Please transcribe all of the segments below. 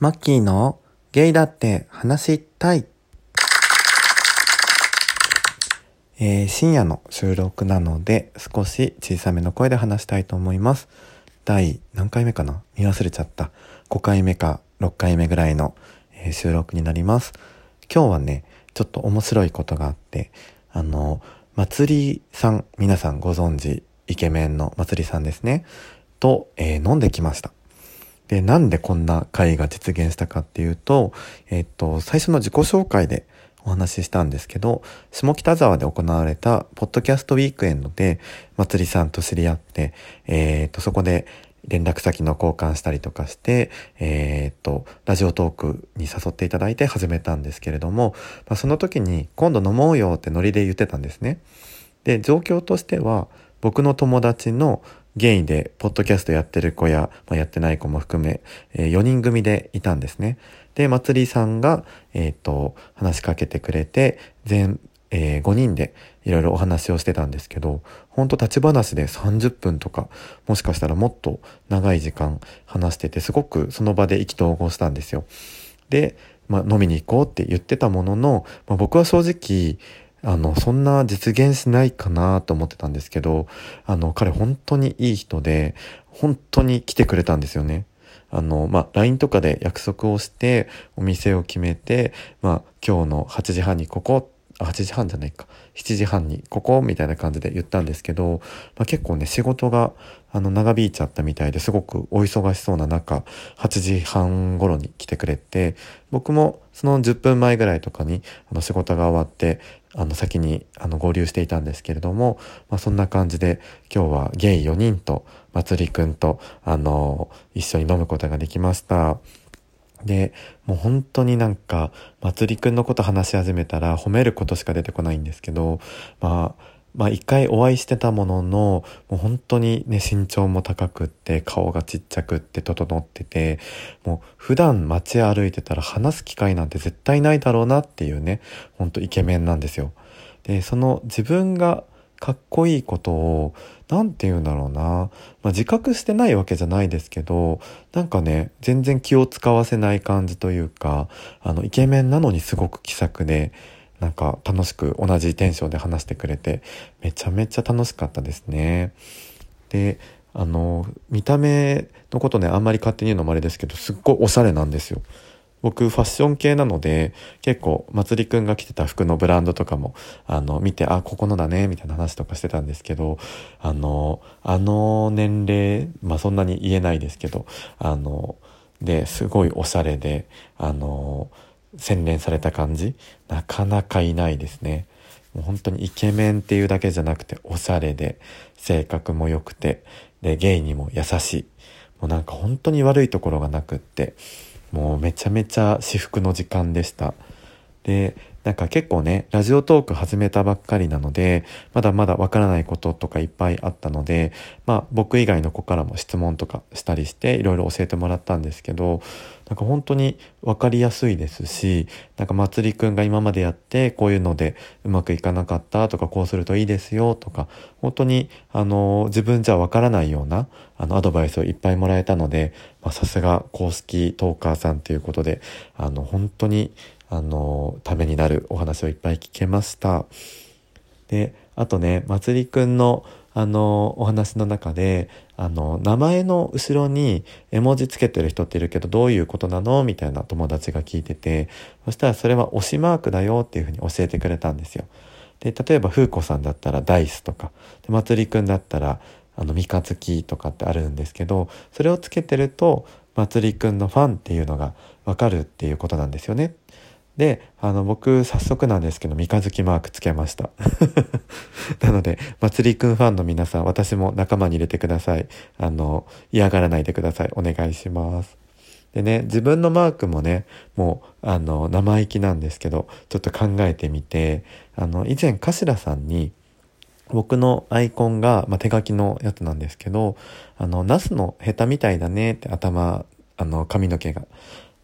マッキーのゲイだって話したい。えー、深夜の収録なので少し小さめの声で話したいと思います。第何回目かな？見忘れちゃった。5回目か6回目ぐらいの、収録になります。今日はね、ちょっと面白いことがあって、あの、祭りさん、皆さんご存知、イケメンの祭りさんですね。と、えー、飲んできました。で、なんでこんな会が実現したかっていうと、えっと、最初の自己紹介でお話ししたんですけど、下北沢で行われたポッドキャストウィークエンドで、まつりさんと知り合って、えっと、そこで連絡先の交換したりとかして、えっと、ラジオトークに誘っていただいて始めたんですけれども、まあ、その時に今度飲もうよってノリで言ってたんですね。で、状況としては、僕の友達のゲイでポッドキャストやってる子や、まあ、やってない子も含め、えー、4人組でいたんですね。で、まつりさんが、えっ、と、話しかけてくれて、全、えー、5人でいろいろお話をしてたんですけど、ほんと立ち話で30分とか、もしかしたらもっと長い時間話してて、すごくその場で意気投合したんですよ。で、まあ、飲みに行こうって言ってたものの、まあ、僕は正直、あの、そんな実現しないかなと思ってたんですけど、あの、彼本当にいい人で、本当に来てくれたんですよね。あの、まあ、LINE とかで約束をして、お店を決めて、まあ、今日の8時半にここあ、8時半じゃないか。7時半にここ？みたいな感じで言ったんですけど、まあ、結構ね、仕事があの長引いちゃったみたいですごくお忙しそうな中、8時半頃に来てくれて、僕もその10分前ぐらいとかにあの仕事が終わって、あの先にあの合流していたんですけれども、まあ、そんな感じで今日はゲイ4人とまつりくんとあの一緒に飲むことができました。で、もう本当になんか、まつりくんのこと話し始めたら褒めることしか出てこないんですけど、まあ、まあ一回お会いしてたものの、もう本当にね、身長も高くって、顔がちっちゃくって整ってて、もう普段街歩いてたら話す機会なんて絶対ないだろうなっていうね、ほんとイケメンなんですよ。で、その自分がかっこいいことを何て言うんだろうな、まあ、自覚してないわけじゃないですけどなんかね全然気を使わせない感じというかあのイケメンなのにすごく気さくでなんか楽しく同じテンションで話してくれてめちゃめちゃ楽しかったですね。であの見た目のことねあんまり勝手に言うのもあれですけどすっごいおしゃれなんですよ。僕ファッション系なので結構まつりくんが着てた服のブランドとかもあの見てあここのだねみたいな話とかしてたんですけどあのあの年齢まあそんなに言えないですけどあのですごいおしゃれであの洗練された感じなかなかいないですね。もう本当にイケメンっていうだけじゃなくておしゃれで性格も良くてでゲイにも優しいもうなんか本当に悪いところがなくってもうめちゃめちゃ至福の時間でした。で、なんか結構ね、ラジオトーク始めたばっかりなので、まだまだわからないこととかいっぱいあったので、まあ僕以外の子からも質問とかしたりして、いろいろ教えてもらったんですけど、なんか本当にわかりやすいですし、なんかまつりくんが今までやってこういうのでうまくいかなかったとかこうするといいですよとか、本当にあの自分じゃわからないようなあのアドバイスをいっぱいもらえたので、まあさすが公式トーカーさんということで、あの本当にあの、ためになるお話をいっぱい聞けました。で、あとね、まつりくんのあの、お話の中で、あの、名前の後ろに絵文字つけてる人っているけど、どういうことなのみたいな友達が聞いてて、そしたらそれは推しマークだよっていうふうに教えてくれたんですよ。で、例えば、風子さんだったらダイスとか、で、まつりくんだったら、あの、三日月とかってあるんですけど、それをつけてると、まつりくんのファンっていうのがわかるっていうことなんですよね。で、あの、僕、早速なんですけど、三日月マークつけました。なので、まつりくんファンの皆さん、私も仲間に入れてください。あの、嫌がらないでください。お願いします。でね、自分のマークもね、もう、あの、生意気なんですけど、ちょっと考えてみて、あの、以前、頭さんに、僕のアイコンが、まあ、手書きのやつなんですけど、あの、ナスのヘタみたいだねって頭、あの、髪の毛が。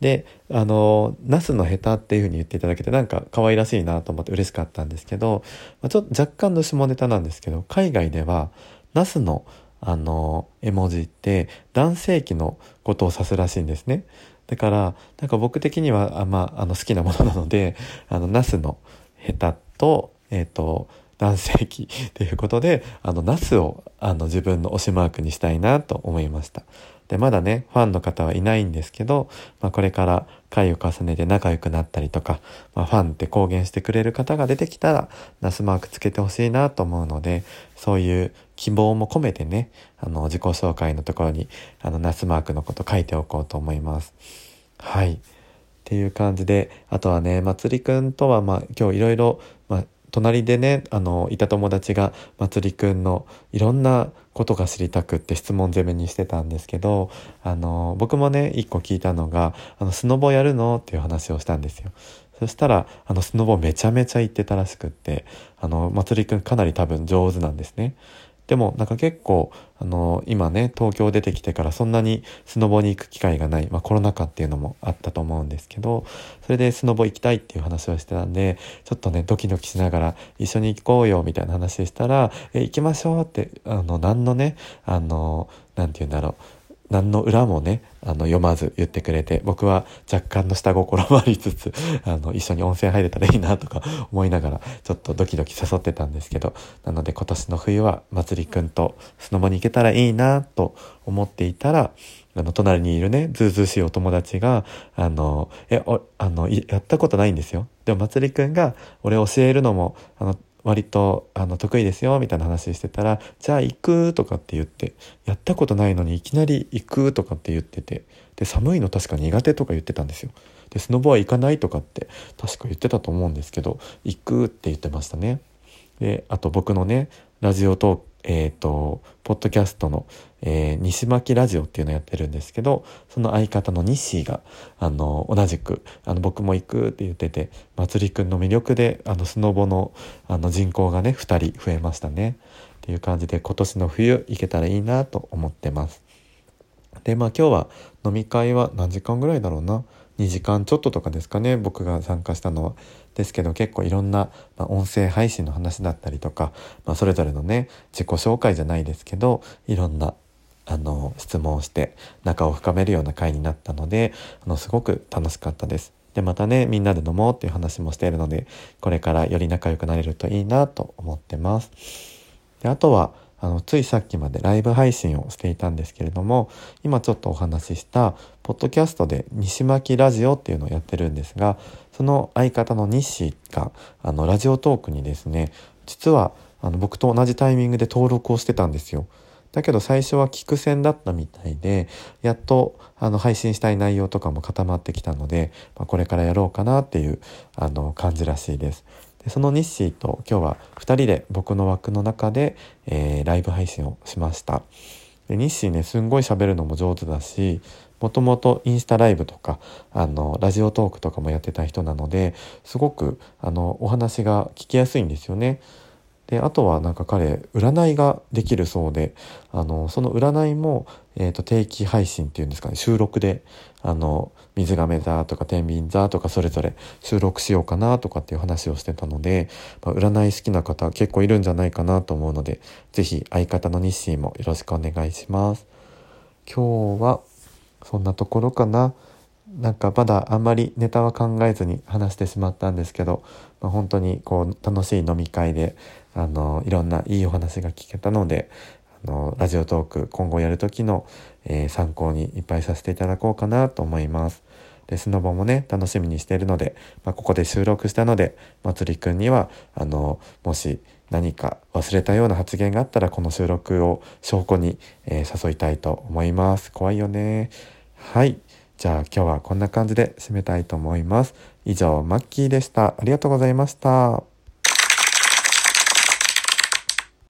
で、あの、ナスのヘタっていう風に言っていただけてなんか可愛らしいなと思って嬉しかったんですけど、ちょっと若干の下ネタなんですけど、海外ではナスのあの絵文字って男性器のことを指すらしいんですね。だからなんか僕的にはあ、まあ、あの好きなものなのであのナスのヘタと,、えーと、男性器っていうことであのナスをあの自分の推しマークにしたいなと思いました。でまだねファンの方はいないんですけど、まあ、これから回を重ねて仲良くなったりとか、まあ、ファンって公言してくれる方が出てきたらナスマークつけてほしいなと思うのでそういう希望も込めてねあの自己紹介のところにあのナスマークのこと書いておこうと思います。はいっていう感じであとはねまつりくんとはまあ今日いろいろ隣でねあのいた友達がまつりくんのいろんなことが知りたくって質問攻めにしてたんですけどあの僕もね一個聞いたのが「あのスノボやるの?」っていう話をしたんですよ。そしたらあのスノボめちゃめちゃ行ってたらしくってあのまつりくんかなり多分上手なんですね。でもなんか結構あの今ね東京出てきてからそんなにスノボに行く機会がない、まあ、コロナ禍っていうのもあったと思うんですけどそれでスノボ行きたいっていう話をしてたんでちょっとねドキドキしながら一緒に行こうよみたいな話でしたら「え行きましょう」ってあの何のねあの何て言うんだろう。何の裏もね、あの、読まず言ってくれて、僕は若干の下心もありつつ、あの、一緒に温泉入れたらいいなとか思いながら、ちょっとドキドキ誘ってたんですけど、なので今年の冬は、まつりくんとスノボに行けたらいいなと思っていたら、あの、隣にいるね、ずうずうしいお友達が、あの、え、お、あの、やったことないんですよ。でも、まつりくんが、俺教えるのも、あの、割とあの得意ですよみたいな話してたら「じゃあ行く」とかって言ってやったことないのにいきなり行くとかって言っててで寒いの確か苦手とか言ってたんですよ。でスノボは行かないとかって確か言ってたと思うんですけど行くって言ってましたね。であと僕のねラジオトークえっ、ー、と、ポッドキャストの、えー、西巻ラジオっていうのをやってるんですけど、その相方の西が、あの、同じく、あの、僕も行くって言ってて、まつりくんの魅力で、あの、スノボの、あの、人口がね、2人増えましたね。っていう感じで、今年の冬行けたらいいなと思ってます。で、まあ今日は飲み会は何時間ぐらいだろうな？2時間ちょっととかですかね僕が参加したのは。ですけど結構いろんな、まあ、音声配信の話だったりとか、まあ、それぞれのね自己紹介じゃないですけどいろんなあの質問をして仲を深めるような回になったのであのすごく楽しかったです。でまたねみんなで飲もうっていう話もしているのでこれからより仲良くなれるといいなと思ってます。であとはあのついさっきまでライブ配信をしていたんですけれども今ちょっとお話ししたポッドキャストで西巻ラジオっていうのをやってるんですがその相方の西があのラジオトークにですね実はあの僕と同じタイミングで登録をしてたんですよ。だけど最初は聞く線だったみたいでやっとあの配信したい内容とかも固まってきたので、まあ、これからやろうかなっていうあの感じらしいです。でそのニッシーと今日は2人で僕の枠の中で、えー、ライブ配信をしましたでニッシーねすんごい喋るのも上手だしもともとインスタライブとかあのラジオトークとかもやってた人なのですごくあのお話が聞きやすいんですよね。であとはなんか彼占いができるそうであのその占いも、えーと、定期配信っていうんですかね収録であの水亀座とか天秤座とかそれぞれ収録しようかなとかっていう話をしてたので、まあ、占い好きな方結構いるんじゃないかなと思うので是非相方の日誌もよろしくお願いします。今日はそんなところかな。なんかまだあんまりネタは考えずに話してしまったんですけど、まあ、本当にこう楽しい飲み会であのいろんないいお話が聞けたのであのラジオトーク今後やる時の、えー、参考にいっぱいさせていただこうかなと思います。でスノボもね楽しみにしているので、まあ、ここで収録したのでまつりくんにはあのもし何か忘れたような発言があったらこの収録を証拠に、えー、誘いたいと思います。怖いよね。はい。じゃあ今日はこんな感じで締めたいと思います。以上、マッキーでした。ありがとうございました。